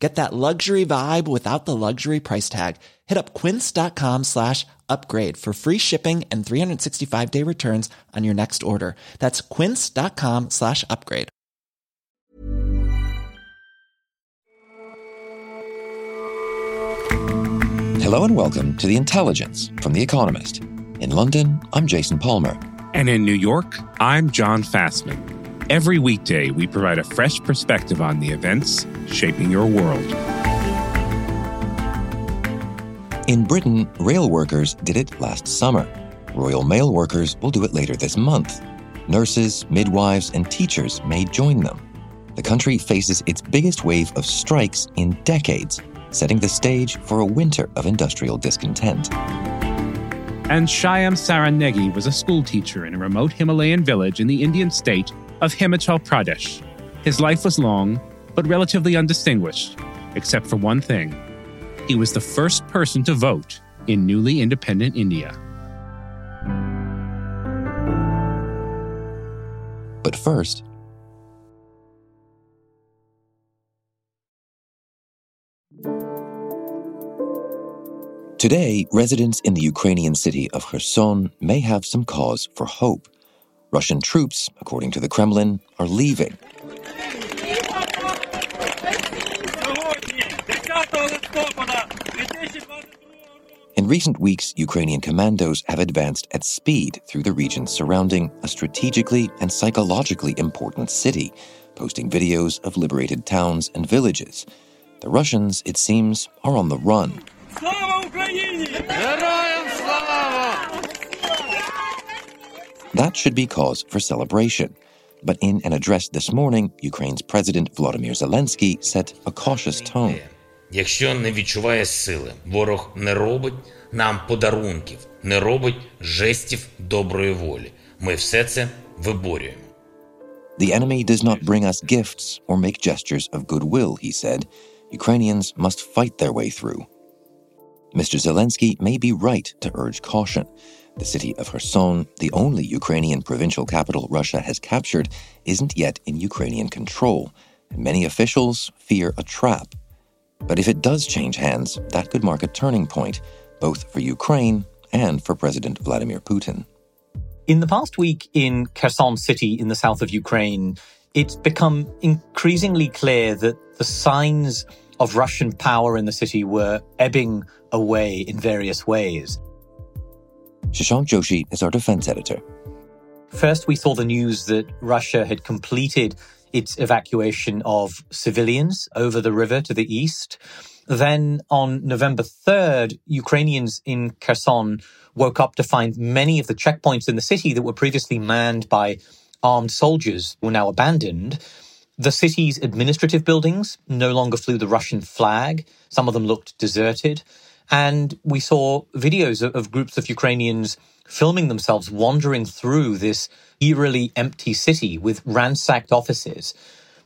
Get that luxury vibe without the luxury price tag. Hit up quince.com slash upgrade for free shipping and 365 day returns on your next order. That's quince.com slash upgrade. Hello and welcome to The Intelligence from The Economist. In London, I'm Jason Palmer. And in New York, I'm John Fasman. Every weekday, we provide a fresh perspective on the events shaping your world. In Britain, rail workers did it last summer. Royal Mail workers will do it later this month. Nurses, midwives, and teachers may join them. The country faces its biggest wave of strikes in decades, setting the stage for a winter of industrial discontent. And Shyam Saran Negi was a schoolteacher in a remote Himalayan village in the Indian state of Himachal Pradesh. His life was long, but relatively undistinguished, except for one thing. He was the first person to vote in newly independent India. But first, Today, residents in the Ukrainian city of Kherson may have some cause for hope. Russian troops, according to the Kremlin, are leaving. In recent weeks, Ukrainian commandos have advanced at speed through the region surrounding a strategically and psychologically important city, posting videos of liberated towns and villages. The Russians, it seems, are on the run. That should be cause for celebration. But in an address this morning, Ukraine's President Volodymyr Zelensky set a cautious tone. Якщо не відчуває сили, ворог не робить нам подарунків, не робить жестів доброї волі. Ми все це виборюємо. The enemy does not bring us gifts or make gestures of goodwill, he said. Ukrainians must fight their way through. Mr. Zelensky may be right to urge caution. The city of Kherson, the only Ukrainian provincial capital Russia has captured, isn't yet in Ukrainian control, and many officials fear a trap. But if it does change hands, that could mark a turning point, both for Ukraine and for President Vladimir Putin. In the past week in Kherson city in the south of Ukraine, it's become increasingly clear that the signs of Russian power in the city were ebbing away in various ways. Shashank Joshi is our defense editor. First, we saw the news that Russia had completed its evacuation of civilians over the river to the east. Then on November 3rd, Ukrainians in Kherson woke up to find many of the checkpoints in the city that were previously manned by armed soldiers were now abandoned. The city's administrative buildings no longer flew the Russian flag. Some of them looked deserted. And we saw videos of, of groups of Ukrainians filming themselves wandering through this eerily empty city with ransacked offices.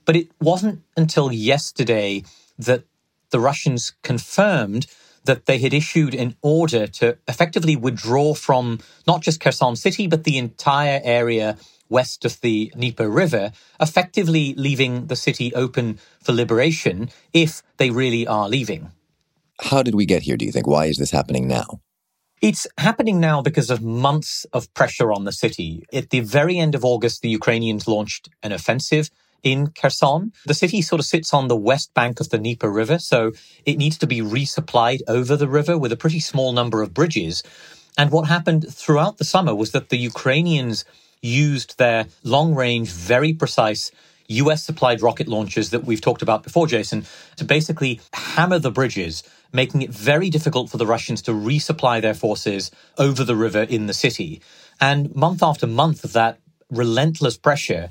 But it wasn't until yesterday that the Russians confirmed that they had issued an order to effectively withdraw from not just Kherson city, but the entire area west of the Dnieper River, effectively leaving the city open for liberation if they really are leaving. How did we get here, do you think? Why is this happening now? It's happening now because of months of pressure on the city. At the very end of August, the Ukrainians launched an offensive in Kherson. The city sort of sits on the west bank of the Dnieper River, so it needs to be resupplied over the river with a pretty small number of bridges. And what happened throughout the summer was that the Ukrainians used their long range, very precise US supplied rocket launchers that we've talked about before, Jason, to basically hammer the bridges, making it very difficult for the Russians to resupply their forces over the river in the city. And month after month of that relentless pressure,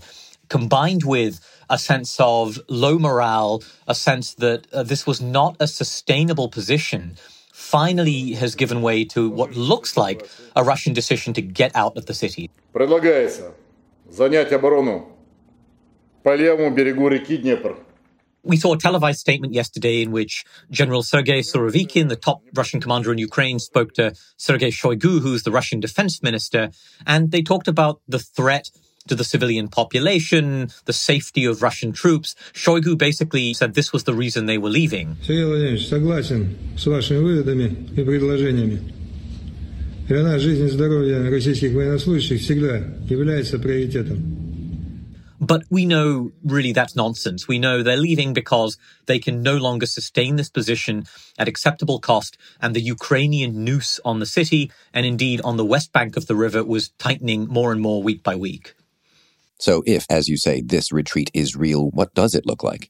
combined with a sense of low morale, a sense that uh, this was not a sustainable position, finally has given way to what looks like a Russian decision to get out of the city. Предлагается занять оборону по левому берегу реки Днепр. We saw a televised statement yesterday in which General Sergei Surovikin, the top Russian commander in Ukraine, spoke to Sergei Shoigu, who's the Russian defense minister, and they talked about the threat to the civilian population, the safety of Russian troops. Shoigu basically said this was the reason they were leaving. Сергей Владимирович, согласен с вашими выводами и предложениями. Для нас жизнь и здоровье российских военнослужащих всегда является приоритетом. But we know really that's nonsense. We know they're leaving because they can no longer sustain this position at acceptable cost. And the Ukrainian noose on the city and indeed on the west bank of the river was tightening more and more week by week. So, if, as you say, this retreat is real, what does it look like?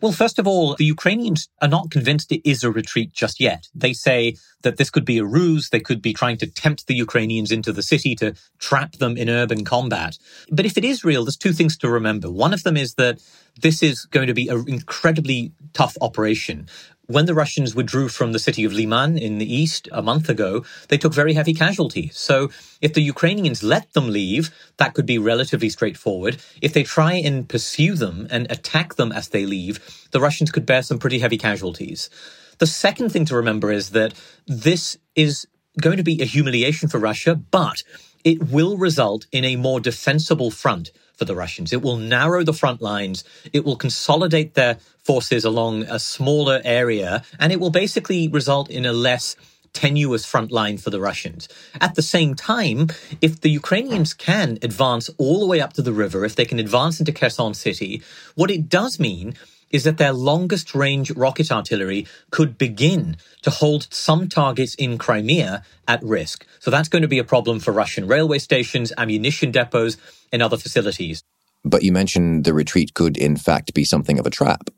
Well, first of all, the Ukrainians are not convinced it is a retreat just yet. They say that this could be a ruse. They could be trying to tempt the Ukrainians into the city to trap them in urban combat. But if it is real, there's two things to remember. One of them is that this is going to be an incredibly tough operation when the Russians withdrew from the city of Liman in the east a month ago, they took very heavy casualties. So if the Ukrainians let them leave, that could be relatively straightforward. If they try and pursue them and attack them as they leave, the Russians could bear some pretty heavy casualties. The second thing to remember is that this is going to be a humiliation for Russia, but it will result in a more defensible front for the Russians. It will narrow the front lines. It will consolidate their forces along a smaller area, and it will basically result in a less tenuous front line for the Russians. At the same time, if the Ukrainians can advance all the way up to the river, if they can advance into Kherson city, what it does mean is that their longest range rocket artillery could begin to hold some targets in Crimea at risk. So that's going to be a problem for Russian railway stations, ammunition depots, and other facilities. But you mentioned the retreat could, in fact, be something of a trap.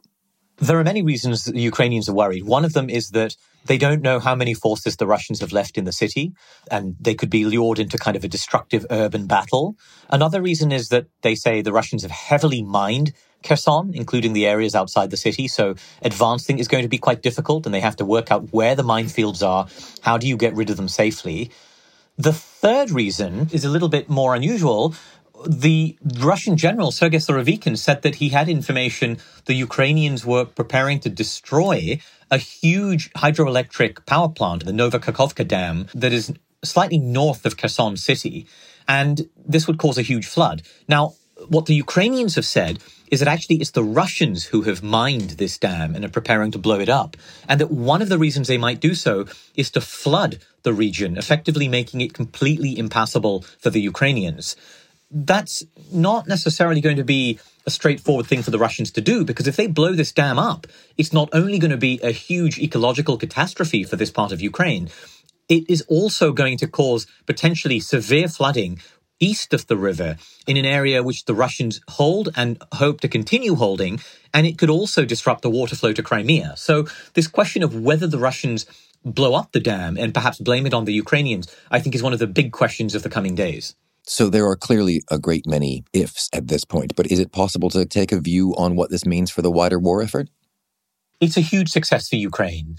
There are many reasons that the Ukrainians are worried. One of them is that they don't know how many forces the Russians have left in the city, and they could be lured into kind of a destructive urban battle. Another reason is that they say the Russians have heavily mined Kherson, including the areas outside the city. So advancing is going to be quite difficult, and they have to work out where the minefields are. How do you get rid of them safely? The third reason is a little bit more unusual. The Russian general, Sergei Surovikin, said that he had information the Ukrainians were preparing to destroy a huge hydroelectric power plant, the Novokakhovka Dam, that is slightly north of Kherson city. And this would cause a huge flood. Now, what the Ukrainians have said is that actually it's the Russians who have mined this dam and are preparing to blow it up. And that one of the reasons they might do so is to flood the region, effectively making it completely impassable for the Ukrainians. That's not necessarily going to be a straightforward thing for the Russians to do because if they blow this dam up, it's not only going to be a huge ecological catastrophe for this part of Ukraine, it is also going to cause potentially severe flooding east of the river in an area which the Russians hold and hope to continue holding. And it could also disrupt the water flow to Crimea. So this question of whether the Russians blow up the dam and perhaps blame it on the Ukrainians, I think is one of the big questions of the coming days. So there are clearly a great many ifs at this point, but is it possible to take a view on what this means for the wider war effort? It's a huge success for Ukraine.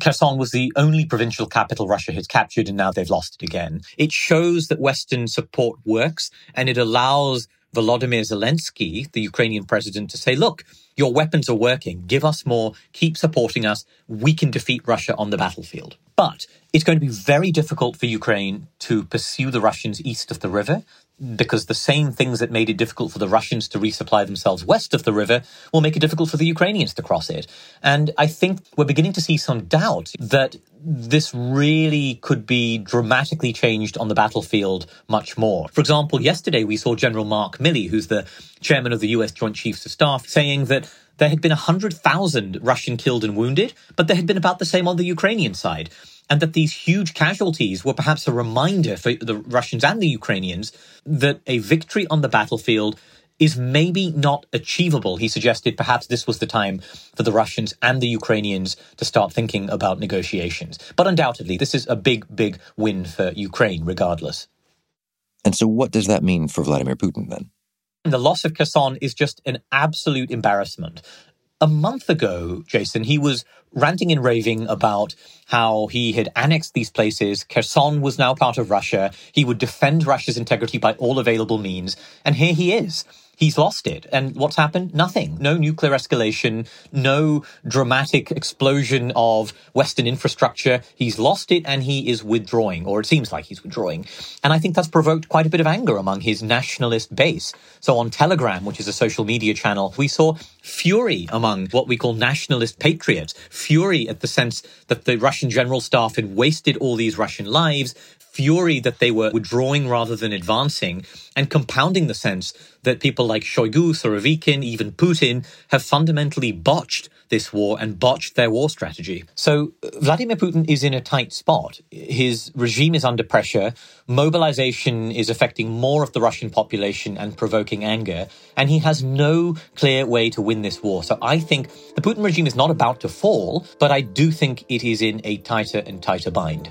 Kherson was the only provincial capital Russia had captured, and now they've lost it again. It shows that Western support works, and it allows Volodymyr Zelensky, the Ukrainian president, to say, look, your weapons are working. Give us more. Keep supporting us. We can defeat Russia on the battlefield. But it's going to be very difficult for Ukraine to pursue the Russians east of the river because the same things that made it difficult for the Russians to resupply themselves west of the river will make it difficult for the Ukrainians to cross it. And I think we're beginning to see some doubt that this really could be dramatically changed on the battlefield much more. For example, yesterday we saw General Mark Milley, who's the chairman of the US Joint Chiefs of Staff, saying that there had been 100,000 Russian killed and wounded, but there had been about the same on the Ukrainian side and that these huge casualties were perhaps a reminder for the Russians and the Ukrainians that a victory on the battlefield is maybe not achievable. He suggested perhaps this was the time for the Russians and the Ukrainians to start thinking about negotiations. But undoubtedly, this is a big, big win for Ukraine, regardless. And so, what does that mean for Vladimir Putin then? The loss of Kherson is just an absolute embarrassment a month ago, Jason, he was ranting and raving about how he had annexed these places. Kherson was now part of Russia. He would defend Russia's integrity by all available means. And here he is he's lost it. And what's happened? Nothing. No nuclear escalation, no dramatic explosion of Western infrastructure. He's lost it and he is withdrawing, or it seems like he's withdrawing. And I think that's provoked quite a bit of anger among his nationalist base. So on Telegram, which is a social media channel, we saw fury among what we call nationalist patriots, fury at the sense that the Russian general staff had wasted all these Russian lives, fury that they were withdrawing rather than advancing, and compounding the sense that people like Shoigu, Surovikin, even Putin have fundamentally botched this war and botched their war strategy. So Vladimir Putin is in a tight spot. His regime is under pressure. Mobilization is affecting more of the Russian population and provoking anger. And he has no clear way to win this war. So I think the Putin regime is not about to fall, but I do think it is in a tighter and tighter bind.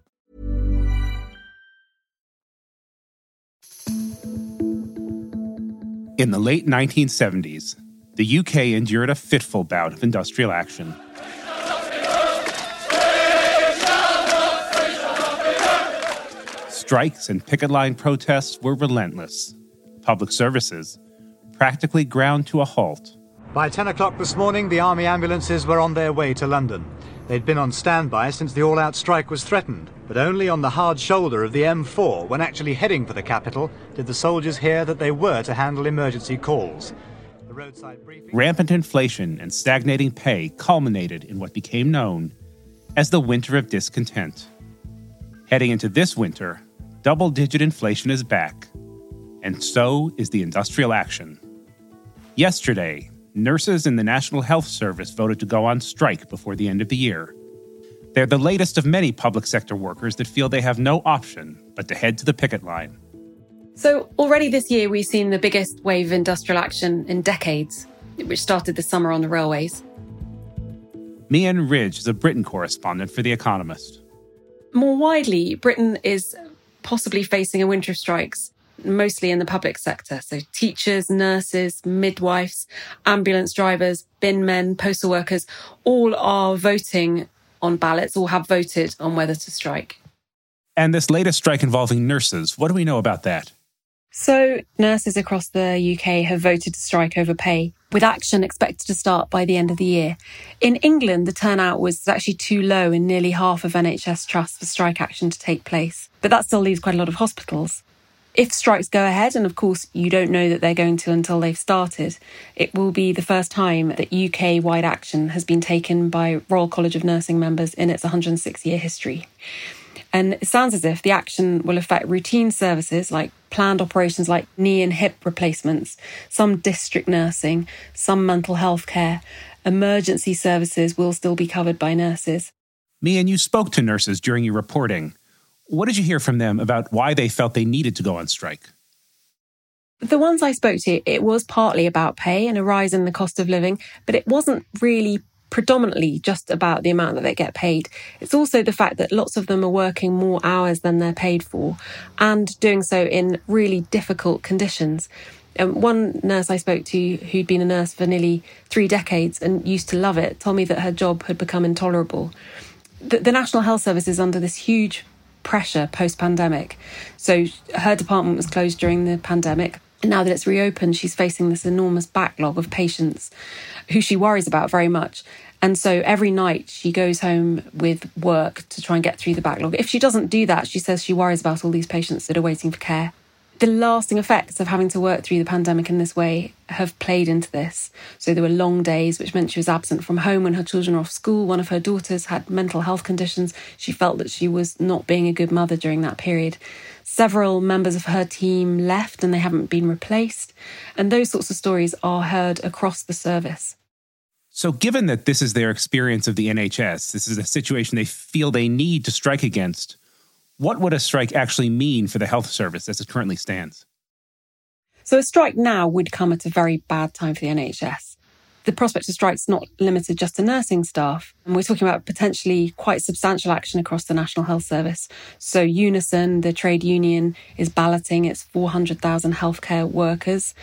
In the late 1970s, the UK endured a fitful bout of industrial action. Strikes and picket line protests were relentless. Public services practically ground to a halt. By 10 o'clock this morning, the Army ambulances were on their way to London. They'd been on standby since the all out strike was threatened, but only on the hard shoulder of the M4, when actually heading for the capital, did the soldiers hear that they were to handle emergency calls. Briefing... Rampant inflation and stagnating pay culminated in what became known as the winter of discontent. Heading into this winter, double digit inflation is back, and so is the industrial action. Yesterday, nurses in the National Health Service voted to go on strike before the end of the year. They're the latest of many public sector workers that feel they have no option but to head to the picket line. So, already this year, we've seen the biggest wave of industrial action in decades, which started this summer on the railways. Mian Ridge is a Britain correspondent for The Economist. More widely, Britain is possibly facing a winter of strikes mostly in the public sector. So teachers, nurses, midwives, ambulance drivers, bin men, postal workers, all are voting on ballots, all have voted on whether to strike. And this latest strike involving nurses, what do we know about that? So, nurses across the UK have voted to strike over pay, with action expected to start by the end of the year. In England, the turnout was actually too low in nearly half of NHS trusts for strike action to take place, but that still leaves quite a lot of hospitals. If strikes go ahead, and of course you don't know that they're going to until they've started, it will be the first time that UK wide action has been taken by Royal College of Nursing members in its 106 year history. And it sounds as if the action will affect routine services like planned operations like knee and hip replacements, some district nursing, some mental health care. Emergency services will still be covered by nurses. Mian, you spoke to nurses during your reporting. What did you hear from them about why they felt they needed to go on strike? The ones I spoke to, it was partly about pay and a rise in the cost of living, but it wasn't really predominantly just about the amount that they get paid. It's also the fact that lots of them are working more hours than they're paid for and doing so in really difficult conditions. Um, one nurse I spoke to, who'd been a nurse for nearly three decades and used to love it, told me that her job had become intolerable. The, the National Health Service is under this huge pressure post pandemic. So her department was closed during the pandemic. And now that it's reopened, she's facing this enormous backlog of patients who she worries about very much. And so every night she goes home with work to try and get through the backlog. If she doesn't do that, she says she worries about all these patients that are waiting for care the lasting effects of having to work through the pandemic in this way have played into this. So there were long days, which meant she was absent from home when her children were off school. One of her daughters had mental health conditions. She felt that she was not being a good mother during that period. Several members of her team left and they haven't been replaced. And those sorts of stories are heard across the service. So, given that this is their experience of the NHS, this is a situation they feel they need to strike against, what would a strike actually mean for the health service as it currently stands? So, a strike now would come at a very bad time for the NHS the prospect of strikes not limited just to nursing staff. And we're talking about potentially quite substantial action across the National Health Service. So Unison, the trade union, is balloting its 400,000 healthcare workers.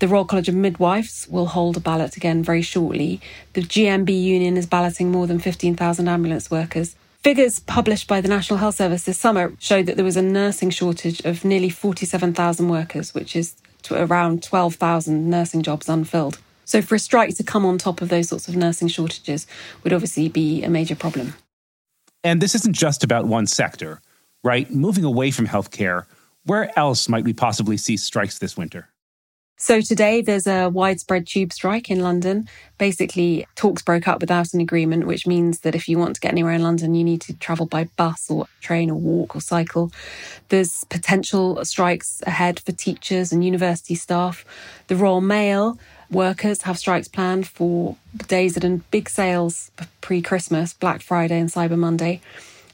The Royal College of Midwives will hold a ballot again very shortly. The GMB union is balloting more than 15,000 ambulance workers. Figures published by the National Health Service this summer showed that there was a nursing shortage of nearly 47,000 workers, which is around 12,000 nursing jobs unfilled. So for a strike to come on top of those sorts of nursing shortages would obviously be a major problem. And this isn't just about one sector, right? Moving away from healthcare, where else might we possibly see strikes this winter? So today there's a widespread tube strike in London. Basically, talks broke up without an agreement, which means that if you want to get anywhere in London, you need to travel by bus or train or walk or cycle. There's potential strikes ahead for teachers and university staff. The Royal Mail Workers have strikes planned for days that are big sales pre Christmas, Black Friday and Cyber Monday.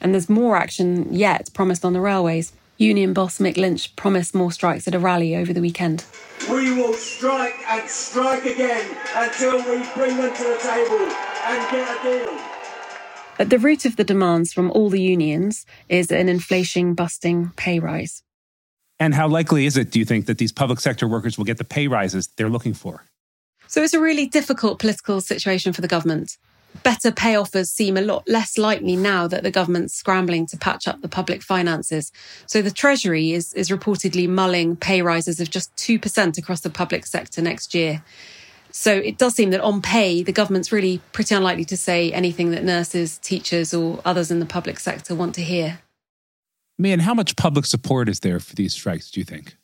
And there's more action yet promised on the railways. Union boss Mick Lynch promised more strikes at a rally over the weekend. We will strike and strike again until we bring them to the table and get a deal. At the root of the demands from all the unions is an inflation busting pay rise. And how likely is it, do you think, that these public sector workers will get the pay rises they're looking for? So it's a really difficult political situation for the government. Better pay offers seem a lot less likely now that the government's scrambling to patch up the public finances. So the Treasury is, is reportedly mulling pay rises of just 2% across the public sector next year. So it does seem that on pay, the government's really pretty unlikely to say anything that nurses, teachers, or others in the public sector want to hear. Mian, how much public support is there for these strikes, do you think?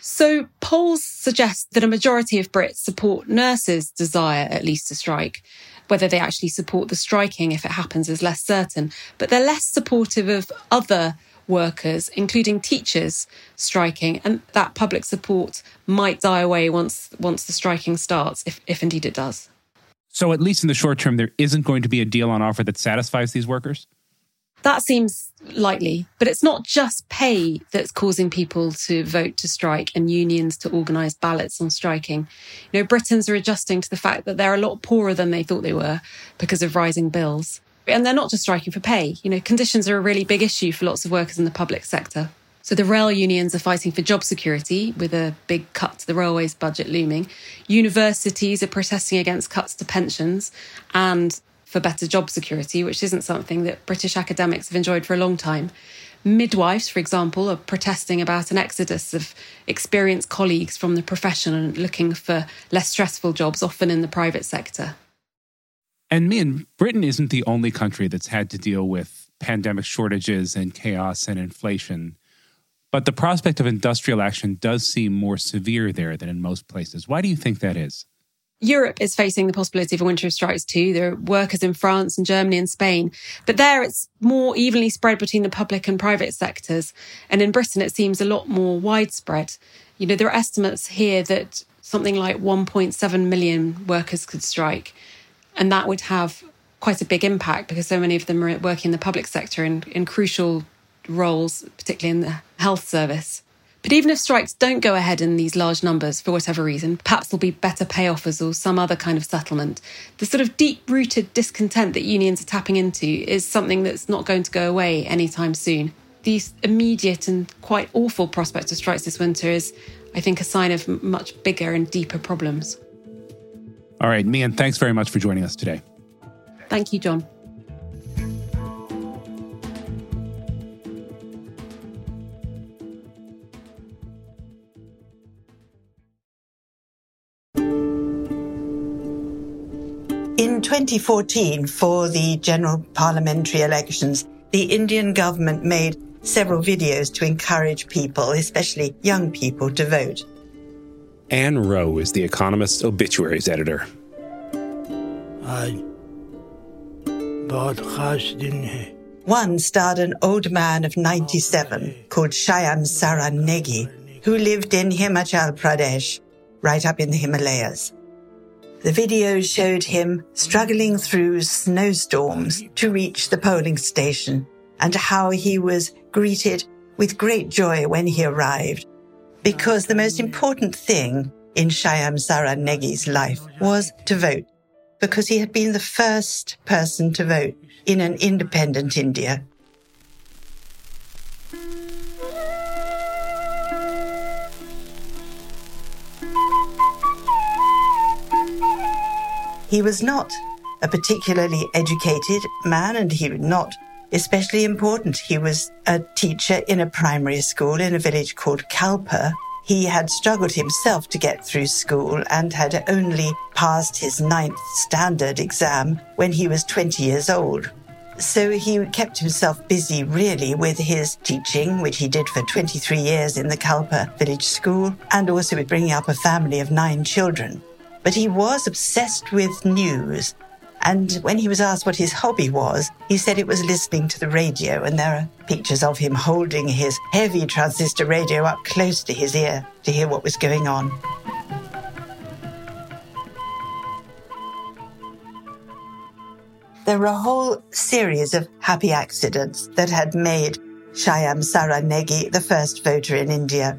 So, polls suggest that a majority of Brits support nurses' desire at least to strike. Whether they actually support the striking if it happens is less certain, but they're less supportive of other workers, including teachers, striking, and that public support might die away once once the striking starts, if, if indeed it does. So, at least in the short term, there isn't going to be a deal on offer that satisfies these workers? That seems likely, but it's not just pay that's causing people to vote to strike and unions to organise ballots on striking. You know, Britons are adjusting to the fact that they're a lot poorer than they thought they were because of rising bills. And they're not just striking for pay. You know, conditions are a really big issue for lots of workers in the public sector. So the rail unions are fighting for job security with a big cut to the railways budget looming. Universities are protesting against cuts to pensions and for better job security, which isn't something that British academics have enjoyed for a long time. Midwives, for example, are protesting about an exodus of experienced colleagues from the profession and looking for less stressful jobs, often in the private sector. And Mian, Britain isn't the only country that's had to deal with pandemic shortages and chaos and inflation. But the prospect of industrial action does seem more severe there than in most places. Why do you think that is? Europe is facing the possibility of a winter of strikes too. There are workers in France and Germany and Spain, but there it's more evenly spread between the public and private sectors. And in Britain, it seems a lot more widespread. You know, there are estimates here that something like 1.7 million workers could strike. And that would have quite a big impact because so many of them are working in the public sector in, in crucial roles, particularly in the health service. But even if strikes don't go ahead in these large numbers for whatever reason, perhaps there'll be better pay offers or some other kind of settlement. The sort of deep rooted discontent that unions are tapping into is something that's not going to go away anytime soon. These immediate and quite awful prospect of strikes this winter is, I think, a sign of much bigger and deeper problems. All right, Mian, thanks very much for joining us today. Thank you, John. In 2014, for the general parliamentary elections, the Indian government made several videos to encourage people, especially young people, to vote. Ann Wroe is The Economist's obituaries editor. One starred an old man of 97 called Shyam Saran Negi, who lived in Himachal Pradesh, right up in the Himalayas. The video showed him struggling through snowstorms to reach the polling station and how he was greeted with great joy when he arrived. Because the most important thing in Shyam Negi's life was to vote, because he had been the first person to vote in an independent India. He was not a particularly educated man and he was not especially important. He was a teacher in a primary school in a village called Kalpa. He had struggled himself to get through school and had only passed his ninth standard exam when he was 20 years old. So he kept himself busy really with his teaching, which he did for 23 years in the Kalpa village school, and also with bringing up a family of nine children. But he was obsessed with news. And when he was asked what his hobby was, he said it was listening to the radio. And there are pictures of him holding his heavy transistor radio up close to his ear to hear what was going on. There were a whole series of happy accidents that had made Shyam Saran Negi the first voter in India.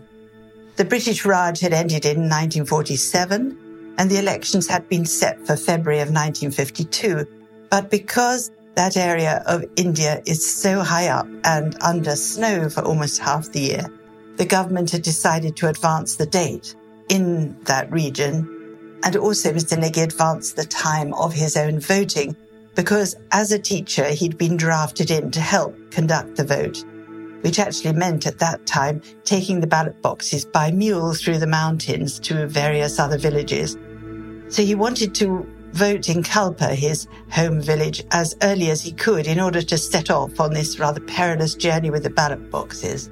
The British Raj had ended in 1947 and the elections had been set for February of 1952. But because that area of India is so high up and under snow for almost half the year, the government had decided to advance the date in that region. And also, Mr. Negi advanced the time of his own voting because as a teacher, he'd been drafted in to help conduct the vote, which actually meant at that time taking the ballot boxes by mule through the mountains to various other villages so he wanted to vote in Kalpa, his home village, as early as he could in order to set off on this rather perilous journey with the ballot boxes.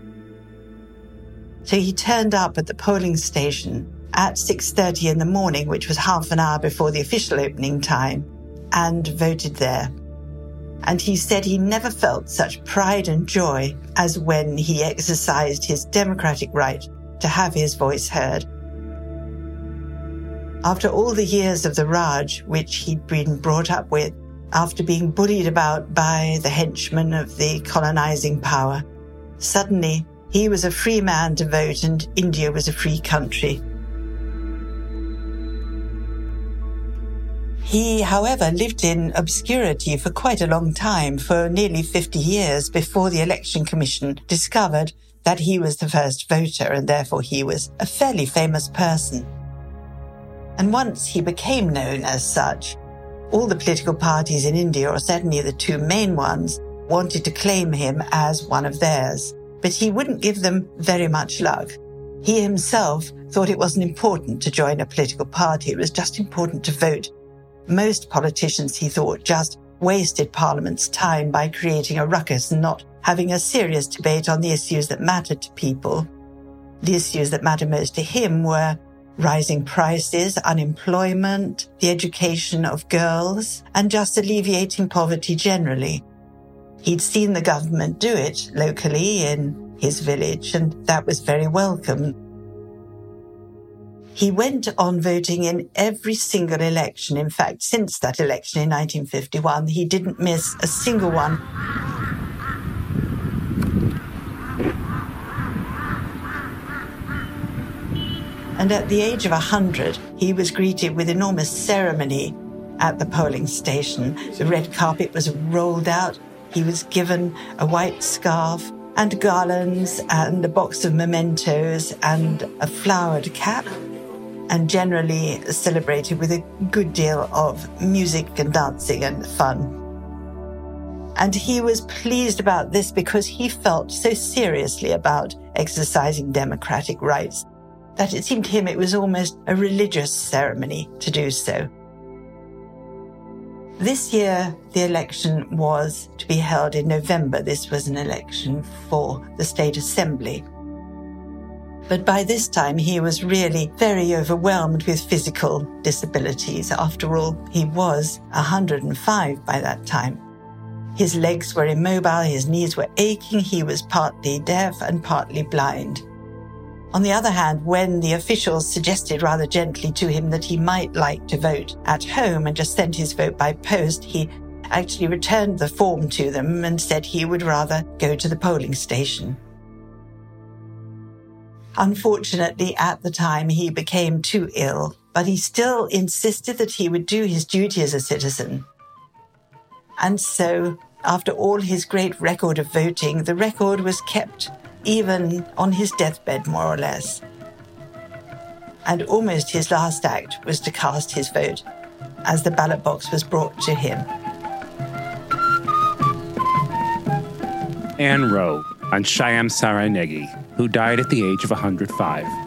So he turned up at the polling station at 6:30 in the morning, which was half an hour before the official opening time, and voted there. And he said he never felt such pride and joy as when he exercised his democratic right to have his voice heard after all the years of the Raj, which he'd been brought up with, after being bullied about by the henchmen of the colonizing power, suddenly he was a free man to vote and India was a free country. He, however, lived in obscurity for quite a long time, for nearly 50 years before the Election Commission discovered that he was the first voter and therefore he was a fairly famous person. And once he became known as such, all the political parties in India, or certainly the two main ones, wanted to claim him as one of theirs. But he wouldn't give them very much luck. He himself thought it wasn't important to join a political party. It was just important to vote. Most politicians, he thought, just wasted Parliament's time by creating a ruckus and not having a serious debate on the issues that mattered to people. The issues that mattered most to him were rising prices, unemployment, the education of girls, and just alleviating poverty generally. He'd seen the government do it locally in his village, and that was very welcome. He went on voting in every single election. In fact, since that election in 1951, he didn't miss a single one. And at the age of 100, he was greeted with enormous ceremony at the polling station. The red carpet was rolled out. He was given a white scarf and garlands and a box of mementos and a flowered cap, and generally celebrated with a good deal of music and dancing and fun. And he was pleased about this because he felt so seriously about exercising democratic rights that it seemed to him it was almost a religious ceremony to do so. This year, the election was to be held in November. This was an election for the State Assembly. But by this time, he was really very overwhelmed with physical disabilities. After all, he was 105 by that time. His legs were immobile, his knees were aching, he was partly deaf and partly blind. On the other hand, when the officials suggested rather gently to him that he might like to vote at home and just send his vote by post, he actually returned the form to them and said he would rather go to the polling station. Unfortunately, at the time, he became too ill, but he still insisted that he would do his duty as a citizen. And so, after all his great record of voting, the record was kept even on his deathbed, more or less. And almost his last act was to cast his vote as the ballot box was brought to him. Ann Wroe on Shyam Saran Negi, who died at the age of 105.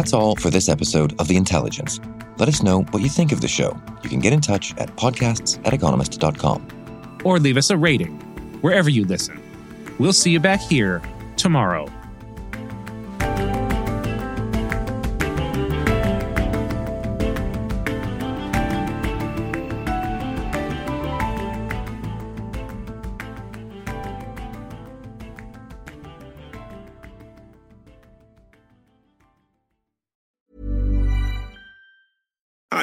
That's all for this episode of The Intelligence. Let us know what you think of the show. You can get in touch at podcasts at economist.com. Or leave us a rating wherever you listen. We'll see you back here tomorrow.